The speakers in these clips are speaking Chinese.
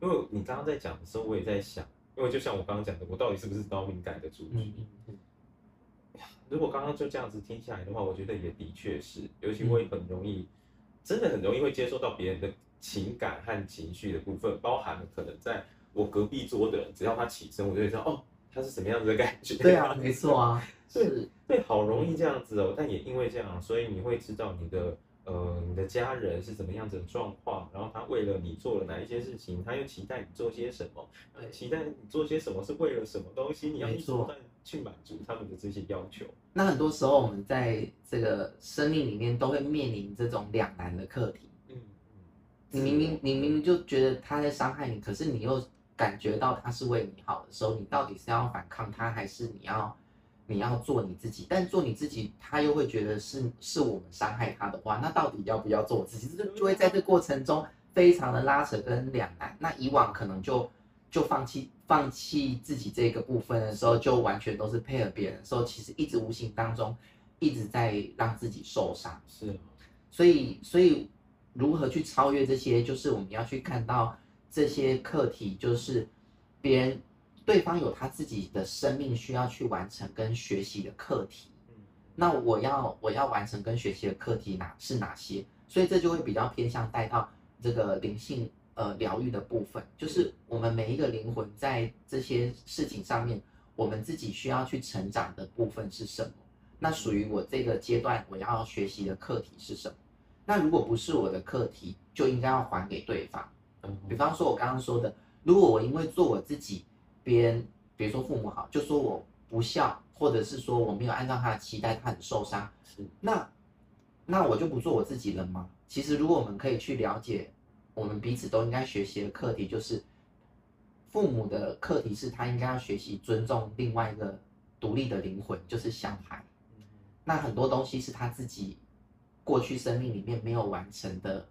因为你刚刚在讲的时候，我也在想，因为就像我刚刚讲的，我到底是不是高敏感的族群？嗯嗯、如果刚刚就这样子听下来的话，我觉得也的确是，尤其我也很容易，嗯、真的很容易会接受到别人的情感和情绪的部分，包含了可能在我隔壁桌的人，只要他起身，我就会知道哦，他是什么样子的感觉。对啊，没错啊，对是对，好容易这样子哦，但也因为这样，所以你会知道你的。呃，你的家人是怎么样子的状况？然后他为了你做了哪一些事情？他又期待你做些什么？对期待你做些什么是为了什么东西？你要去不断去满足他们的这些要求。那很多时候，我们在这个生命里面都会面临这种两难的课题。嗯，你明明你明明就觉得他在伤害你，可是你又感觉到他是为你好的时候，你到底是要反抗他，还是你要？你要做你自己，但做你自己，他又会觉得是是我们伤害他的话，那到底要不要做我自己？这就会在这过程中非常的拉扯跟两难。那以往可能就就放弃放弃自己这个部分的时候，就完全都是配合别人的时候，其实一直无形当中一直在让自己受伤。是，所以所以如何去超越这些，就是我们要去看到这些课题，就是别人。对方有他自己的生命需要去完成跟学习的课题，那我要我要完成跟学习的课题哪是哪些？所以这就会比较偏向带到这个灵性呃疗愈的部分，就是我们每一个灵魂在这些事情上面，我们自己需要去成长的部分是什么？那属于我这个阶段我要学习的课题是什么？那如果不是我的课题，就应该要还给对方。比方说我刚刚说的，如果我因为做我自己。别人，比如说父母好，就说我不孝，或者是说我没有按照他的期待，他很受伤。是，那那我就不做我自己了吗？其实，如果我们可以去了解，我们彼此都应该学习的课题，就是父母的课题是他应该要学习尊重另外一个独立的灵魂，就是小孩。那很多东西是他自己过去生命里面没有完成的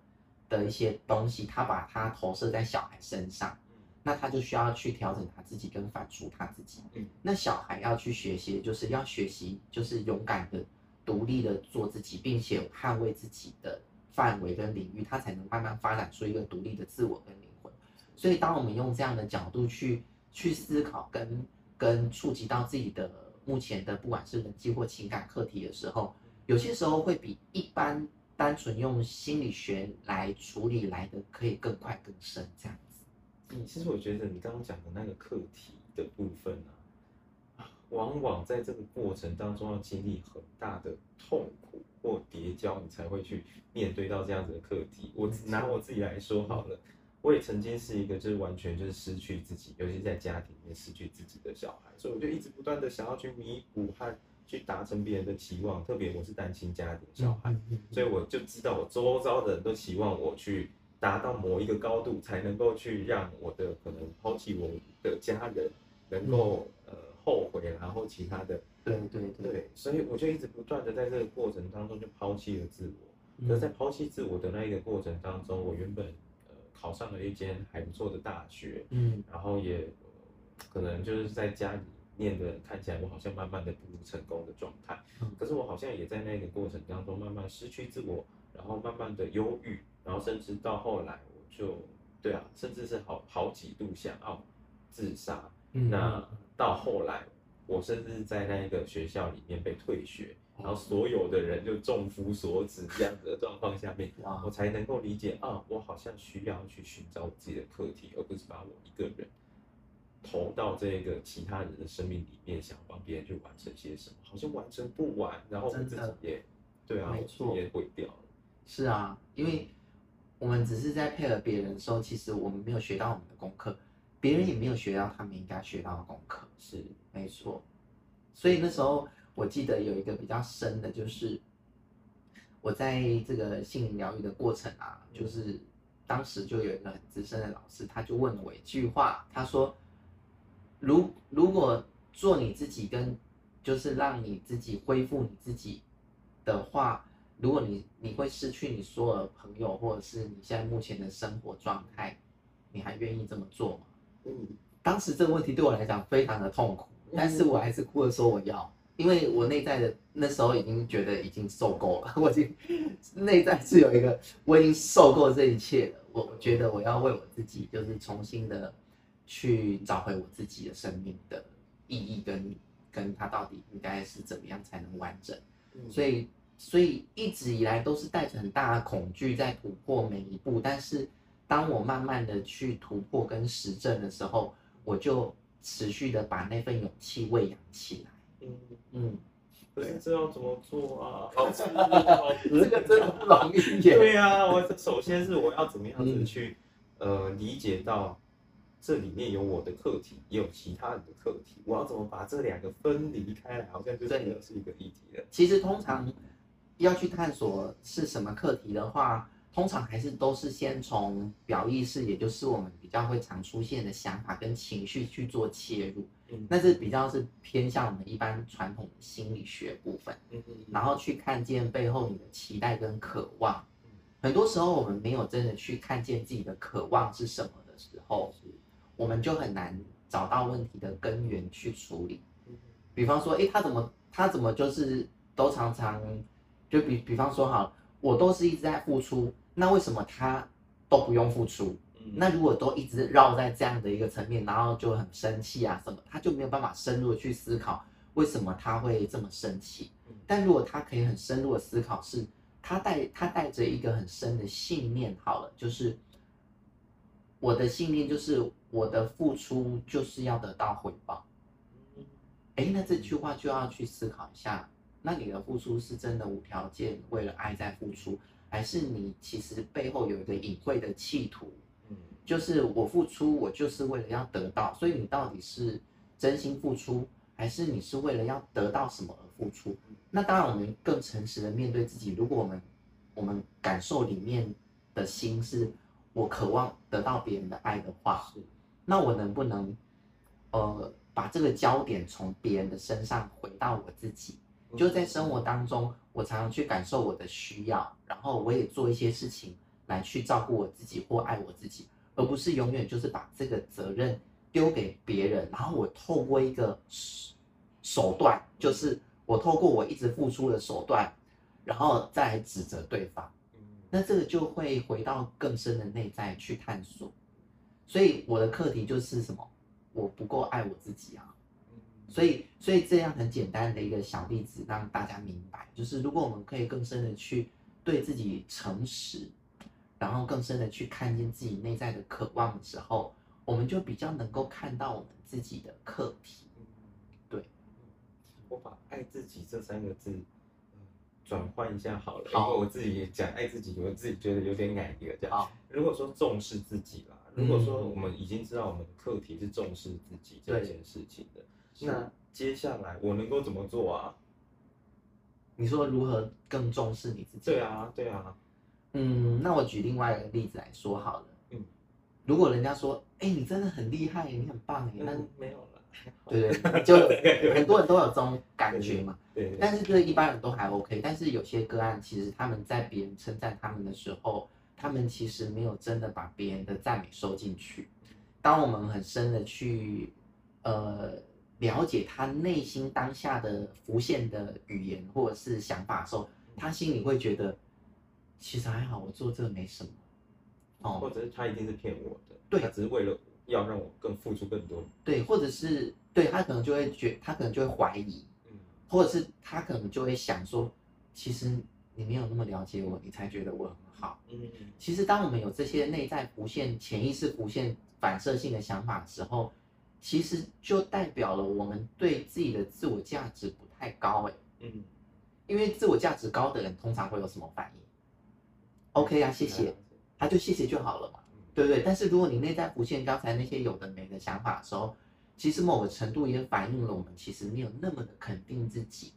的一些东西，他把它投射在小孩身上。那他就需要去调整他自己跟反刍他自己。嗯，那小孩要去学习，就是要学习，就是勇敢的、独立的做自己，并且捍卫自己的范围跟领域，他才能慢慢发展出一个独立的自我跟灵魂。所以，当我们用这样的角度去去思考跟跟触及到自己的目前的不管是人际或情感课题的时候，有些时候会比一般单纯用心理学来处理来的可以更快更深这样。嗯，其实我觉得你刚刚讲的那个课题的部分啊，往往在这个过程当中要经历很大的痛苦或叠交，你才会去面对到这样子的课题。我拿我自己来说好了，我也曾经是一个就是完全就是失去自己，尤其在家庭里面失去自己的小孩，所以我就一直不断的想要去弥补和去达成别人的期望，特别我是单亲家庭小孩，所以我就知道我周遭的人都期望我去。达到某一个高度，才能够去让我的可能抛弃我的家人能够、嗯、呃后悔，然后其他的对对对，对，所以我就一直不断的在这个过程当中就抛弃了自我。而、嗯、在抛弃自我的那一个过程当中，我原本呃考上了一间还不错的大学，嗯，然后也、呃、可能就是在家里念的看起来我好像慢慢的步入成功的状态，嗯、可是我好像也在那个过程当中慢慢失去自我，然后慢慢的忧郁。然后甚至到后来，我就对啊，甚至是好好几度想要自杀。嗯、那到后来，我甚至在那一个学校里面被退学，然后所有的人就众夫所指这样子的状况下面，哇我才能够理解啊，我好像需要去寻找我自己的课题，而不是把我一个人投到这个其他人的生命里面，想帮别人去完成些什么，好像完成不完，然后我自己也对啊，也毁掉了。是啊，因为。我们只是在配合别人的时候，其实我们没有学到我们的功课，别人也没有学到他们应该学到的功课。是，没错。所以那时候我记得有一个比较深的，就是我在这个心灵疗愈的过程啊，就是当时就有一个资深的老师，他就问了我一句话，他说：“如如果做你自己，跟就是让你自己恢复你自己的话。”如果你你会失去你所有的朋友，或者是你现在目前的生活状态，你还愿意这么做吗？嗯，当时这个问题对我来讲非常的痛苦，但是我还是哭着说我要，因为我内在的那时候已经觉得已经受够了，我已经内在是有一个我已经受够这一切了，我觉得我要为我自己，就是重新的去找回我自己的生命的意义跟跟它到底应该是怎么样才能完整。嗯、所以，所以一直以来都是带着很大的恐惧在突破每一步。但是，当我慢慢的去突破跟实证的时候，我就持续的把那份勇气喂养起来。嗯嗯。可是这要怎么做啊？好这个真的不容易。对、啊，我首先是我要怎么样子去，嗯、呃，理解到这里面有我的课题，也有其他人的课题，我要怎么把这两个分离开来？好像就真的是一个议题了。其实通常要去探索是什么课题的话，通常还是都是先从表意识，也就是我们比较会常出现的想法跟情绪去做切入。那是比较是偏向我们一般传统的心理学部分，然后去看见背后你的期待跟渴望。很多时候我们没有真的去看见自己的渴望是什么的时候，我们就很难找到问题的根源去处理。比方说，诶，他怎么他怎么就是都常常就比比方说，好，我都是一直在付出，那为什么他都不用付出？那如果都一直绕在这样的一个层面，然后就很生气啊什么，他就没有办法深入的去思考为什么他会这么生气。但如果他可以很深入的思考，是他带他带着一个很深的信念，好了，就是我的信念就是我的付出就是要得到回报。哎，那这句话就要去思考一下，那你的付出是真的无条件为了爱在付出，还是你其实背后有一个隐晦的企图？嗯就是我付出，我就是为了要得到，所以你到底是真心付出，还是你是为了要得到什么而付出？那当然，我们更诚实的面对自己。如果我们我们感受里面的心是我渴望得到别人的爱的话，那我能不能呃把这个焦点从别人的身上回到我自己？就在生活当中，我常常去感受我的需要，然后我也做一些事情来去照顾我自己或爱我自己。而不是永远就是把这个责任丢给别人，然后我透过一个手段，就是我透过我一直付出的手段，然后再来指责对方。那这个就会回到更深的内在去探索。所以我的课题就是什么？我不够爱我自己啊。所以，所以这样很简单的一个小例子，让大家明白，就是如果我们可以更深的去对自己诚实。然后更深的去看见自己内在的渴望的时候，我们就比较能够看到我们自己的课题。对，我把“爱自己”这三个字转换一下好了，好，因为我自己也讲爱自己，我自己觉得有点矮一个这样。好，如果说重视自己啦，如果说我们已经知道我们的课题是重视自己这件事情的，那接下来我能够怎么做啊？你说如何更重视你自己？对啊，对啊。嗯，那我举另外一个例子来说好了。嗯，如果人家说，哎、欸，你真的很厉害，你很棒哎，那、嗯、没有了。对对，就很多人都有这种感觉嘛。对。但是对一般人都还 OK，但是有些个案，其实他们在别人称赞他们的时候，他们其实没有真的把别人的赞美收进去。当我们很深的去，呃，了解他内心当下的浮现的语言或者是想法的时候，他心里会觉得。其实还好，我做这个没什么，哦，或者是他一定是骗我的，对，他只是为了要让我更付出更多，对，或者是对他可能就会觉，他可能就会怀疑，嗯，或者是他可能就会想说，其实你没有那么了解我，你才觉得我很好，嗯，其实当我们有这些内在浮现、潜意识浮现、反射性的想法的时候，其实就代表了我们对自己的自我价值不太高，哎，嗯，因为自我价值高的人通常会有什么反应？OK 啊，谢谢，他就谢谢就好了嘛，对不对？但是如果你内在浮现刚才那些有的没的想法的时候，其实某个程度也反映了我们其实没有那么的肯定自己，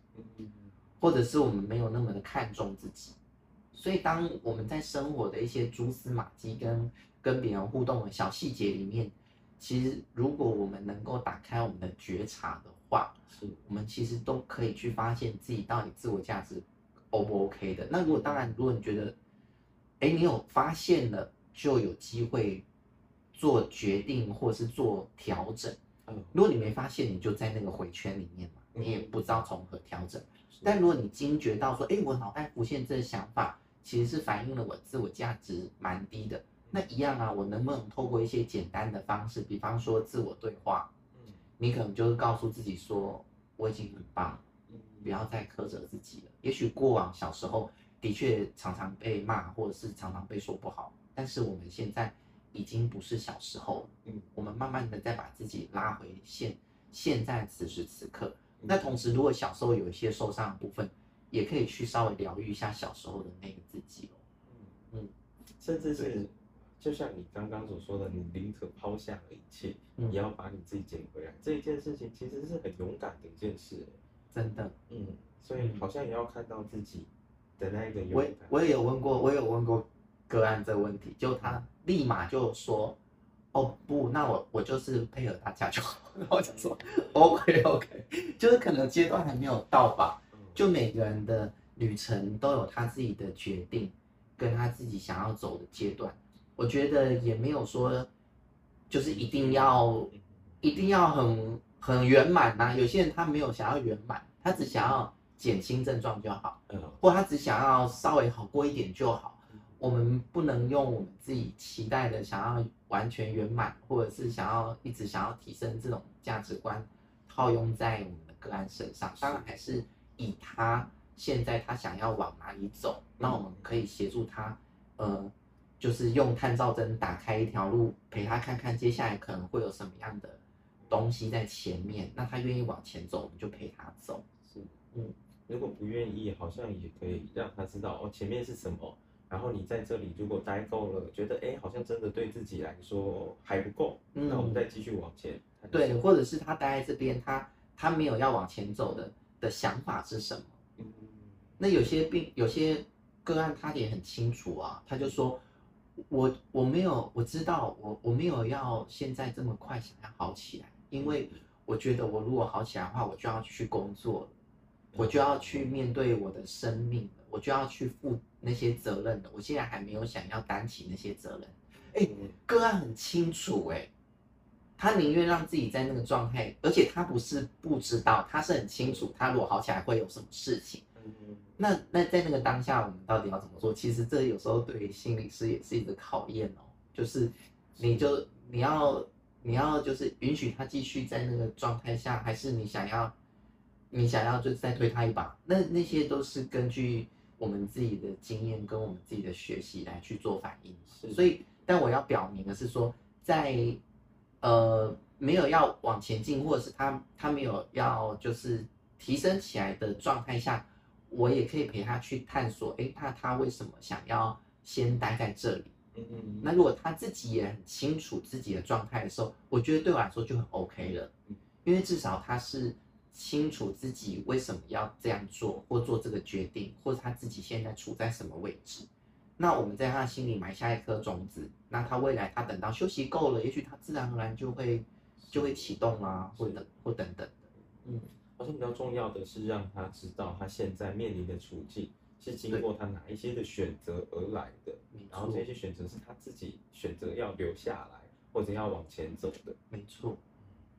或者是我们没有那么的看重自己。所以当我们在生活的一些蛛丝马迹跟跟别人互动的小细节里面，其实如果我们能够打开我们的觉察的话，是我们其实都可以去发现自己到底自我价值 O 不 OK 的。那如果当然，如果你觉得哎，你有发现了，就有机会做决定或是做调整。嗯，如果你没发现，你就在那个回圈里面嘛，你也不知道从何调整。但如果你惊觉到说，哎，我脑袋浮现这个想法，其实是反映了我自我价值蛮低的，那一样啊，我能不能透过一些简单的方式，比方说自我对话，你可能就是告诉自己说，我已经很棒，不要再苛责自己了。也许过往小时候的确常常被骂，或者是常常被说不好，但是我们现在已经不是小时候了，嗯，我们慢慢的再把自己拉回现现在此时此刻。那同时，如果小时候有一些受伤的部分，也可以去稍微疗愈一下小时候的那个自己哦。嗯。嗯，甚至是就像你刚刚所说的，你宁可抛下了一切，嗯，也要把你自己捡回来。这一件事情其实是很勇敢的一件事，真的。嗯，所以好像也要看到自己的那个勇敢。我我也有问过，我有问过个案这个问题，就他立马就说。哦不，那我我就是配合大家就好。然后就说，OK OK，就是可能阶段还没有到吧。就每个人的旅程都有他自己的决定，跟他自己想要走的阶段。我觉得也没有说，就是一定要一定要很很圆满呐。有些人他没有想要圆满，他只想要减轻症状就好，或他只想要稍微好过一点就好。我们不能用我们自己期待的想要完全圆满，或者是想要一直想要提升这种价值观套用在我们的个案身上。当然还是以他现在他想要往哪里走，那我们可以协助他，呃，就是用探照灯打开一条路，陪他看看接下来可能会有什么样的东西在前面。那他愿意往前走，我们就陪他走。是，嗯，如果不愿意，好像也可以让他知道哦，前面是什么。然后你在这里如果待够了，觉得哎，好像真的对自己来说还不够，嗯，那我们再继续往前。对，或者是他待在这边，他他没有要往前走的的想法是什么？嗯，那有些病，有些个案他也很清楚啊，他就说，我我没有，我知道我我没有要现在这么快想要好起来，因为我觉得我如果好起来的话，我就要去工作了，我就要去面对我的生命了。我就要去负那些责任了，我现在还没有想要担起那些责任。哎，个案很清楚，哎，他宁愿让自己在那个状态，而且他不是不知道，他是很清楚，他如果好起来会有什么事情。那那在那个当下，我们到底要怎么做？其实这有时候对于心理师也是一个考验哦，就是你就你要你要就是允许他继续在那个状态下，还是你想要你想要就再推他一把？那那些都是根据。我们自己的经验跟我们自己的学习来去做反应，所以，但我要表明的是说，在呃没有要往前进，或者是他他没有要就是提升起来的状态下，我也可以陪他去探索，哎，那他为什么想要先待在这里？嗯嗯。那如果他自己也很清楚自己的状态的时候，我觉得对我来说就很 OK 了，因为至少他是。清楚自己为什么要这样做，或做这个决定，或者他自己现在处在什么位置，那我们在他心里埋下一颗种子，那他未来他等到休息够了，也许他自然而然就会就会启动啊，或等或等等的。嗯，好像比较重要的是让他知道他现在面临的处境是经过他哪一些的选择而来的，然后这些选择是他自己选择要留下来或者要往前走的。没错。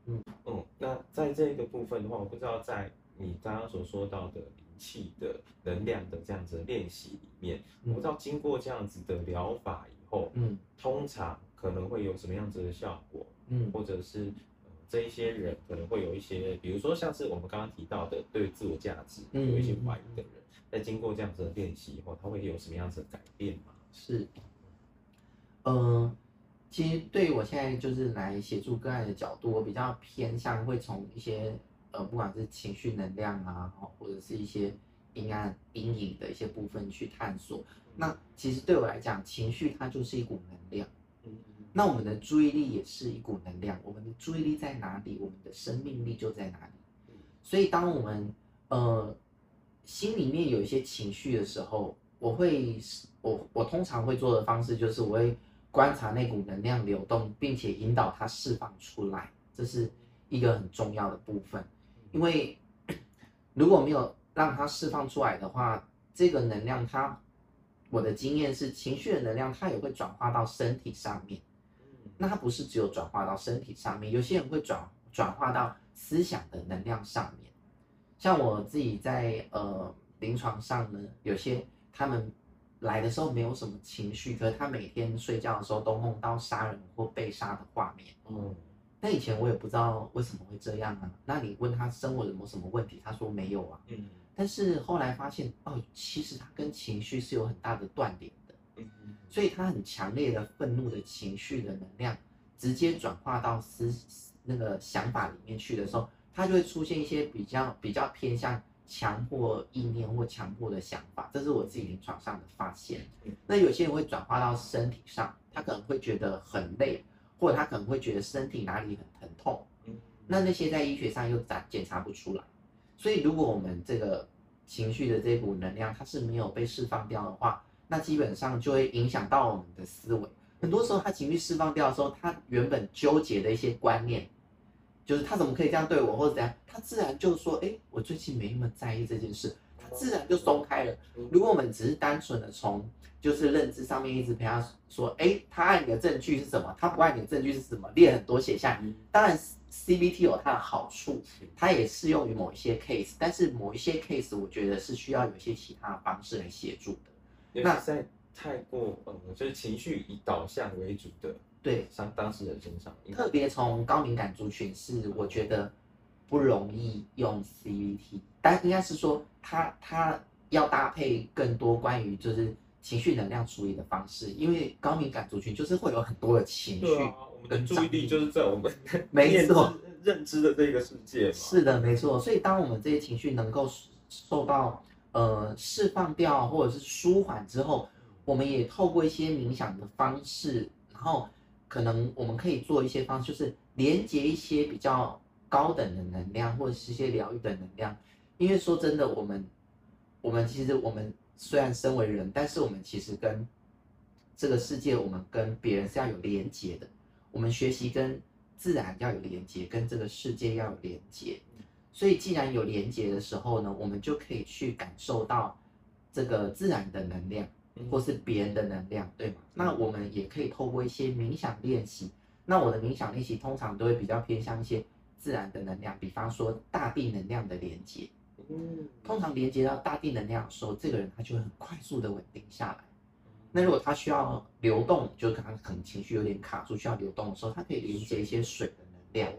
嗯嗯，那在这个部分的话，我不知道在你刚刚所说到的灵气的能量的这样子的练习里面，嗯、我不知道经过这样子的疗法以后，嗯，通常可能会有什么样子的效果，嗯，或者是、呃、这一些人可能会有一些，比如说像是我们刚刚提到的对自我价值有一些怀疑的人，在经过这样子的练习以后，他会有什么样子的改变吗？是，嗯、呃。其实对于我现在就是来协助个案的角度，我比较偏向会从一些呃，不管是情绪能量啊，或者是一些阴暗阴影的一些部分去探索。那其实对我来讲，情绪它就是一股能量。那我们的注意力也是一股能量。我们的注意力在哪里，我们的生命力就在哪里。所以当我们呃心里面有一些情绪的时候，我会我我通常会做的方式就是我会。观察那股能量流动，并且引导它释放出来，这是一个很重要的部分。因为如果没有让它释放出来的话，这个能量它，我的经验是情绪的能量，它也会转化到身体上面。那它不是只有转化到身体上面，有些人会转转化到思想的能量上面。像我自己在呃临床上呢，有些他们。来的时候没有什么情绪，可是他每天睡觉的时候都梦到杀人或被杀的画面。嗯，那以前我也不知道为什么会这样啊。那你问他生活有没有什么问题，他说没有啊。嗯，但是后来发现哦，其实他跟情绪是有很大的断点所以他很强烈的愤怒的情绪的能量，直接转化到思那个想法里面去的时候，他就会出现一些比较比较偏向。强迫意念或强迫的想法，这是我自己临床上的发现。那有些人会转化到身体上，他可能会觉得很累，或者他可能会觉得身体哪里很疼痛。那那些在医学上又检检查不出来。所以如果我们这个情绪的这股能量它是没有被释放掉的话，那基本上就会影响到我们的思维。很多时候他情绪释放掉的时候，他原本纠结的一些观念。就是他怎么可以这样对我，或者怎样，他自然就说：“哎，我最近没那么在意这件事。”他自然就松开了。如果我们只是单纯的从就是认知上面一直陪他说：“哎，他爱你的证据是什么？他不爱你的证据是什么？”列很多写下。当然，CBT 有它的好处，它也适用于某一些 case，但是某一些 case 我觉得是需要有一些其他的方式来协助的。那在太过呃，就是情绪以导向为主的。对，像当事人身上，特别从高敏感族群是我觉得不容易用 CBT，但应该是说他他要搭配更多关于就是情绪能量处理的方式，因为高敏感族群就是会有很多的情绪，啊，我们的注意力就是在我们 没错 认知的这个世界。是的，没错。所以当我们这些情绪能够受到呃释放掉或者是舒缓之后，我们也透过一些冥想的方式，然后。可能我们可以做一些方式，就是连接一些比较高等的能量，或者是一些疗愈的能量。因为说真的，我们我们其实我们虽然身为人，但是我们其实跟这个世界，我们跟别人是要有连接的。我们学习跟自然要有连接，跟这个世界要有连接。所以既然有连接的时候呢，我们就可以去感受到这个自然的能量。或是别人的能量，对吗？那我们也可以透过一些冥想练习。那我的冥想练习通常都会比较偏向一些自然的能量，比方说大地能量的连接。嗯，通常连接到大地能量的时候，这个人他就会很快速的稳定下来。那如果他需要流动，就可能可能情绪有点卡住，需要流动的时候，他可以连接一些水的能量。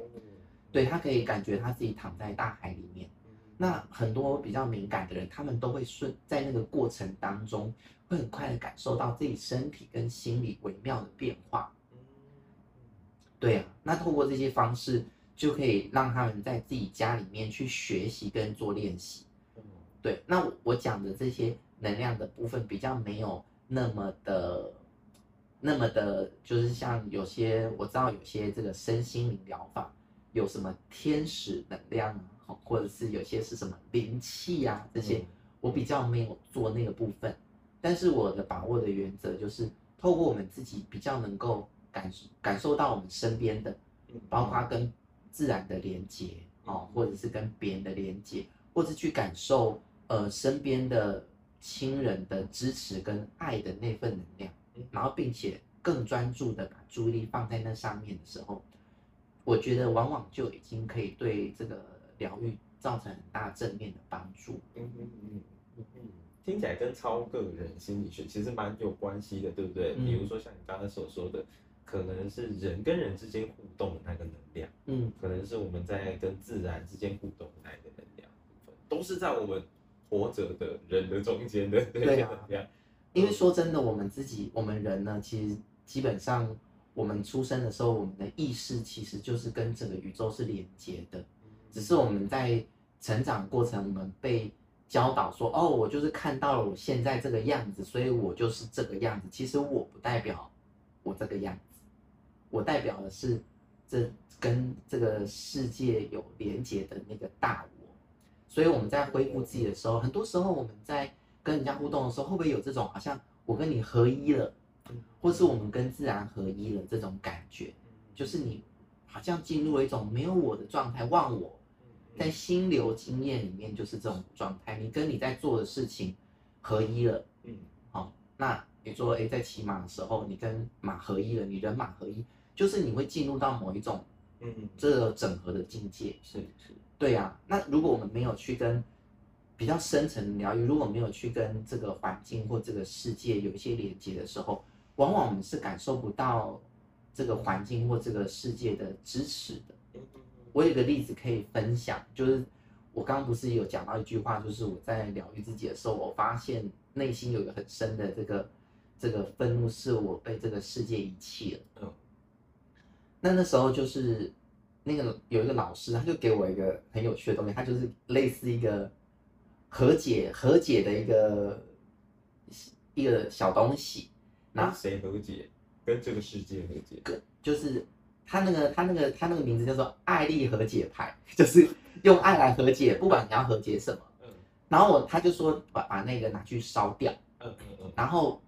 对，他可以感觉他自己躺在大海里面。那很多比较敏感的人，他们都会顺在那个过程当中。会很快的感受到自己身体跟心理微妙的变化。对啊，那透过这些方式，就可以让他们在自己家里面去学习跟做练习。对，那我讲的这些能量的部分比较没有那么的，那么的，就是像有些我知道有些这个身心灵疗法，有什么天使能量啊，或者是有些是什么灵气啊，这些我比较没有做那个部分。但是我的把握的原则就是，透过我们自己比较能够感感受到我们身边的，包括跟自然的连接哦，或者是跟别人的连接，或者去感受呃身边的亲人的支持跟爱的那份能量，然后并且更专注的把注意力放在那上面的时候，我觉得往往就已经可以对这个疗愈造成很大正面的帮助。嗯嗯嗯嗯嗯。听起来跟超个人心理学其实蛮有关系的，对不对？嗯、比如说像你刚才所说的，可能是人跟人之间互动的那个能量，嗯，可能是我们在跟自然之间互动的那个能量，都是在我们活着的人的中间的对啊。能量。因为说真的，我们自己，我们人呢，其实基本上我们出生的时候，我们的意识其实就是跟整个宇宙是连接的，只是我们在成长过程，我们被。教导说哦，我就是看到了我现在这个样子，所以我就是这个样子。其实我不代表我这个样子，我代表的是这跟这个世界有连接的那个大我。所以我们在恢复自己的时候，很多时候我们在跟人家互动的时候，会不会有这种好像我跟你合一了，或是我们跟自然合一了这种感觉？就是你好像进入了一种没有我的状态，忘我。在心流经验里面，就是这种状态，你跟你在做的事情合一了，嗯，好，那你说，哎，在骑马的时候，你跟马合一了，你人马合一，就是你会进入到某一种，嗯，这个整合的境界，是是，对呀。那如果我们没有去跟比较深层的疗愈，如果没有去跟这个环境或这个世界有一些连接的时候，往往我们是感受不到这个环境或这个世界的支持的。我有个例子可以分享，就是我刚刚不是有讲到一句话，就是我在疗愈自己的时候，我发现内心有一个很深的这个这个愤怒，是我被这个世界遗弃了。嗯，那那时候就是那个有一个老师，他就给我一个很有趣的东西，他就是类似一个和解和解的一个一个小东西。那谁和解？跟这个世界和解？跟就是。他那个，他那个，他那个名字叫做“爱力和解牌”，就是用爱来和解，不管你要和解什么。嗯。然后我他就说把把那个拿去烧掉。嗯嗯嗯。然后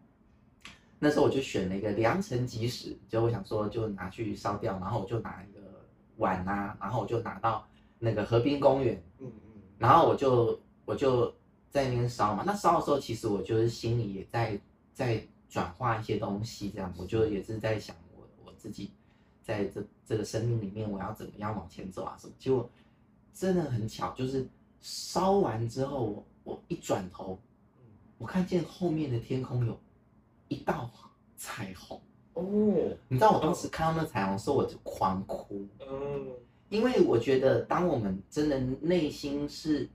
那时候我就选了一个良辰吉时，就我想说就拿去烧掉，然后我就拿一个碗啊，然后我就拿到那个河滨公园。嗯嗯。然后我就我就在那边烧嘛，那烧的时候其实我就是心里也在在转化一些东西，这样我就也是在想我我自己。在这这个生命里面，我要怎么样往前走啊？什么？结果真的很巧，就是烧完之后，我我一转头，我看见后面的天空有一道彩虹哦。你知道我当时看到那彩虹的时候，我就狂哭。嗯，因为我觉得，当我们真的内心是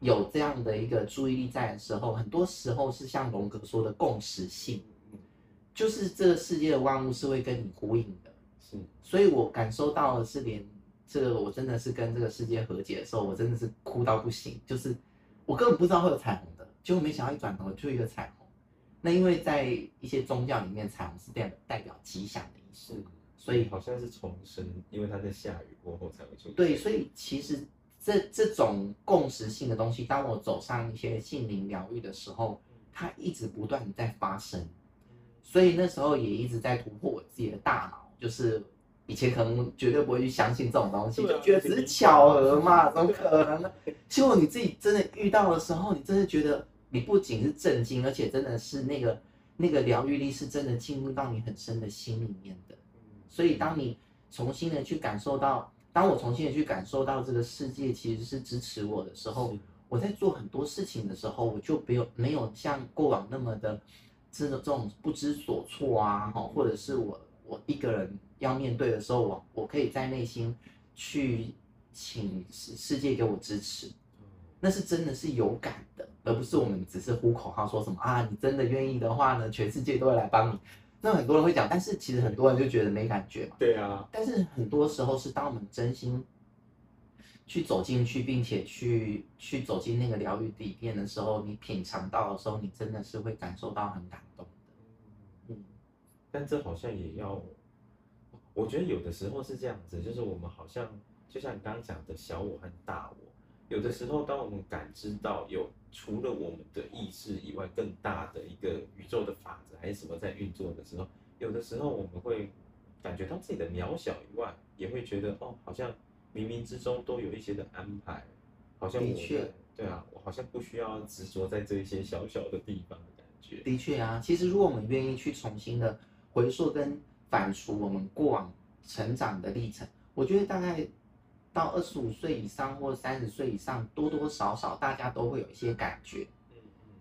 有这样的一个注意力在的时候，很多时候是像荣格说的共识性，就是这个世界的万物是会跟你呼应的。是所以，我感受到的是，连这个我真的是跟这个世界和解的时候，我真的是哭到不行。就是我根本不知道会有彩虹的，结果没想到一转头就一个彩虹。那因为在一些宗教里面，彩虹是代表代表吉祥的意思，所以好像是重生，因为它在下雨过后才会出现。对，所以其实这这种共识性的东西，当我走上一些心灵疗愈的时候，它一直不断的在发生。所以那时候也一直在突破我自己的大脑。就是以前可能绝对不会去相信这种东西，就觉得只是巧合嘛，怎么可能呢？结果你自己真的遇到的时候，你真的觉得你不仅是震惊，而且真的是那个那个疗愈力是真的进入到你很深的心里面的。所以当你重新的去感受到，当我重新的去感受到这个世界其实是支持我的时候，我在做很多事情的时候，我就没有没有像过往那么的这种这种不知所措啊，哈，或者是我。我一个人要面对的时候，我我可以在内心去请世世界给我支持，那是真的是有感的，而不是我们只是呼口号说什么啊，你真的愿意的话呢，全世界都会来帮你。那很多人会讲，但是其实很多人就觉得没感觉嘛。对啊。但是很多时候是当我们真心去走进去，并且去去走进那个疗愈底面的时候，你品尝到的时候，你真的是会感受到很感动的。嗯。但这好像也要，我觉得有的时候是这样子，就是我们好像就像你刚刚讲的小我和大我，有的时候当我们感知到有除了我们的意识以外更大的一个宇宙的法则还是什么在运作的时候，有的时候我们会感觉到自己的渺小以外，也会觉得哦，好像冥冥之中都有一些的安排，好像我的对啊，我好像不需要执着在这一些小小的地方的感觉。的确啊，其实如果我们愿意去重新的。回溯跟反刍我们过往成长的历程，我觉得大概到二十五岁以上或三十岁以上，多多少少大家都会有一些感觉，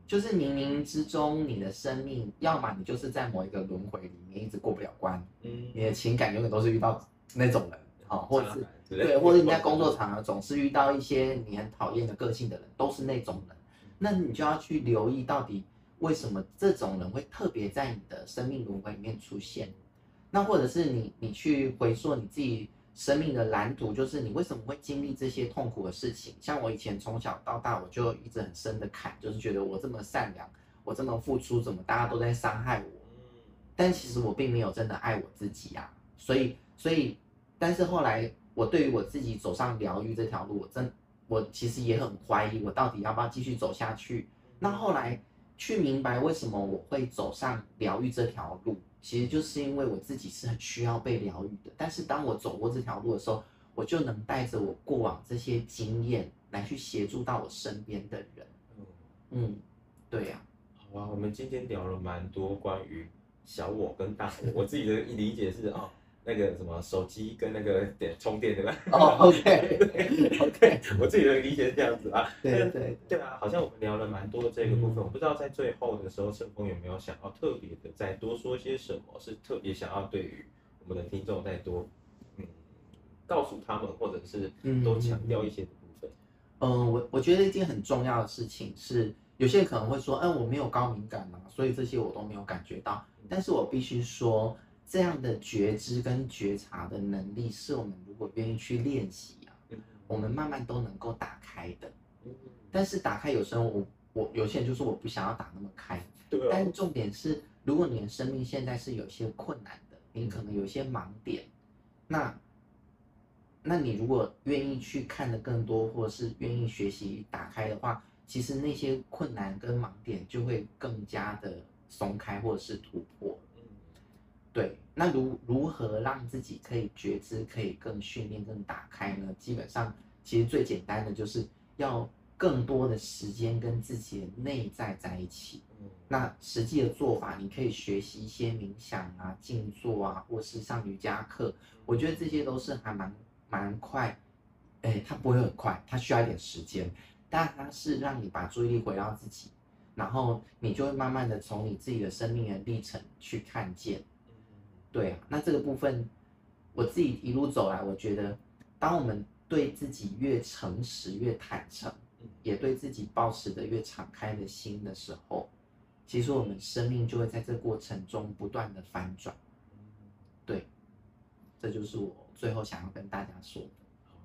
就是冥冥之中你的生命，要么你就是在某一个轮回里面一直过不了关，嗯你的情感永远都是遇到那种人，好，或者是对，或者你在工作场合总是遇到一些你很讨厌的个性的人，都是那种人，那你就要去留意到底。为什么这种人会特别在你的生命轮回里面出现？那或者是你，你去回溯你自己生命的蓝图，就是你为什么会经历这些痛苦的事情？像我以前从小到大，我就一直很深的坎，就是觉得我这么善良，我这么付出，怎么大家都在伤害我？但其实我并没有真的爱我自己啊。所以，所以，但是后来我对于我自己走上疗愈这条路，我真，我其实也很怀疑，我到底要不要继续走下去？那后来。去明白为什么我会走上疗愈这条路，其实就是因为我自己是很需要被疗愈的。但是当我走过这条路的时候，我就能带着我过往这些经验来去协助到我身边的人。嗯，对呀。好啊，我们今天聊了蛮多关于小我跟大我，我自己的理解是啊，那个什么手机跟那个电充电对吧？哦，OK，OK，我自己的理解是这样子啊。对对对啊，好像我们聊了蛮多的这个部分，嗯、我不知道在最后的时候，盛峰有没有想要特别的再多说些什么？是特别想要对于我们的听众再多嗯告诉他们，或者是多强调一些的部分？嗯，嗯我我觉得一件很重要的事情是，有些人可能会说，嗯，我没有高敏感嘛，所以这些我都没有感觉到。但是我必须说。这样的觉知跟觉察的能力，是我们如果愿意去练习啊，我们慢慢都能够打开的。但是打开有时候我我有些人就说我不想要打那么开，对。但重点是，如果你的生命现在是有些困难的，你可能有些盲点，那，那你如果愿意去看的更多，或者是愿意学习打开的话，其实那些困难跟盲点就会更加的松开或者是突破。对，那如如何让自己可以觉知，可以更训练、更打开呢？基本上，其实最简单的就是要更多的时间跟自己的内在在一起。那实际的做法，你可以学习一些冥想啊、静坐啊，或是上瑜伽课。我觉得这些都是还蛮蛮快，哎，它不会很快，它需要一点时间，但它是让你把注意力回到自己，然后你就会慢慢的从你自己的生命的历程去看见。对啊，那这个部分，我自己一路走来，我觉得，当我们对自己越诚实、越坦诚，也对自己保持的越敞开的心的时候，其实我们生命就会在这过程中不断的翻转。对，这就是我最后想要跟大家说的。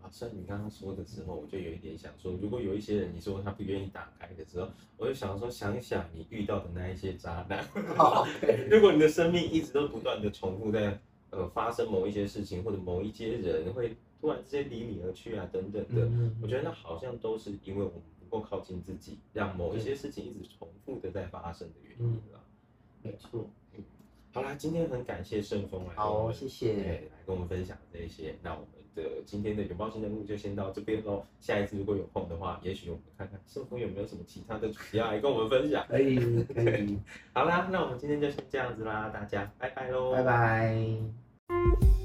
好，所以你刚刚说的时候，我就有一点想说，如果有一些人你说他不愿意打开的时候，我就想说，想一想你遇到的那一些渣男。好，如果你的生命一直都不断的重复在呃发生某一些事情，或者某一些人会突然之间离你而去啊等等的，我觉得那好像都是因为我们不够靠近自己，让某一些事情一直重复的在发生的原因了。没错。好啦，今天很感谢圣峰来，好，谢谢，来跟我们分享这一些。那我们的今天的拥抱新人物就先到这边喽。下一次如果有空的话，也许我们看看社工有没有什么其他的主题要来跟我们分享。可以，可以。好啦，那我们今天就先这样子啦，大家拜拜喽，拜拜。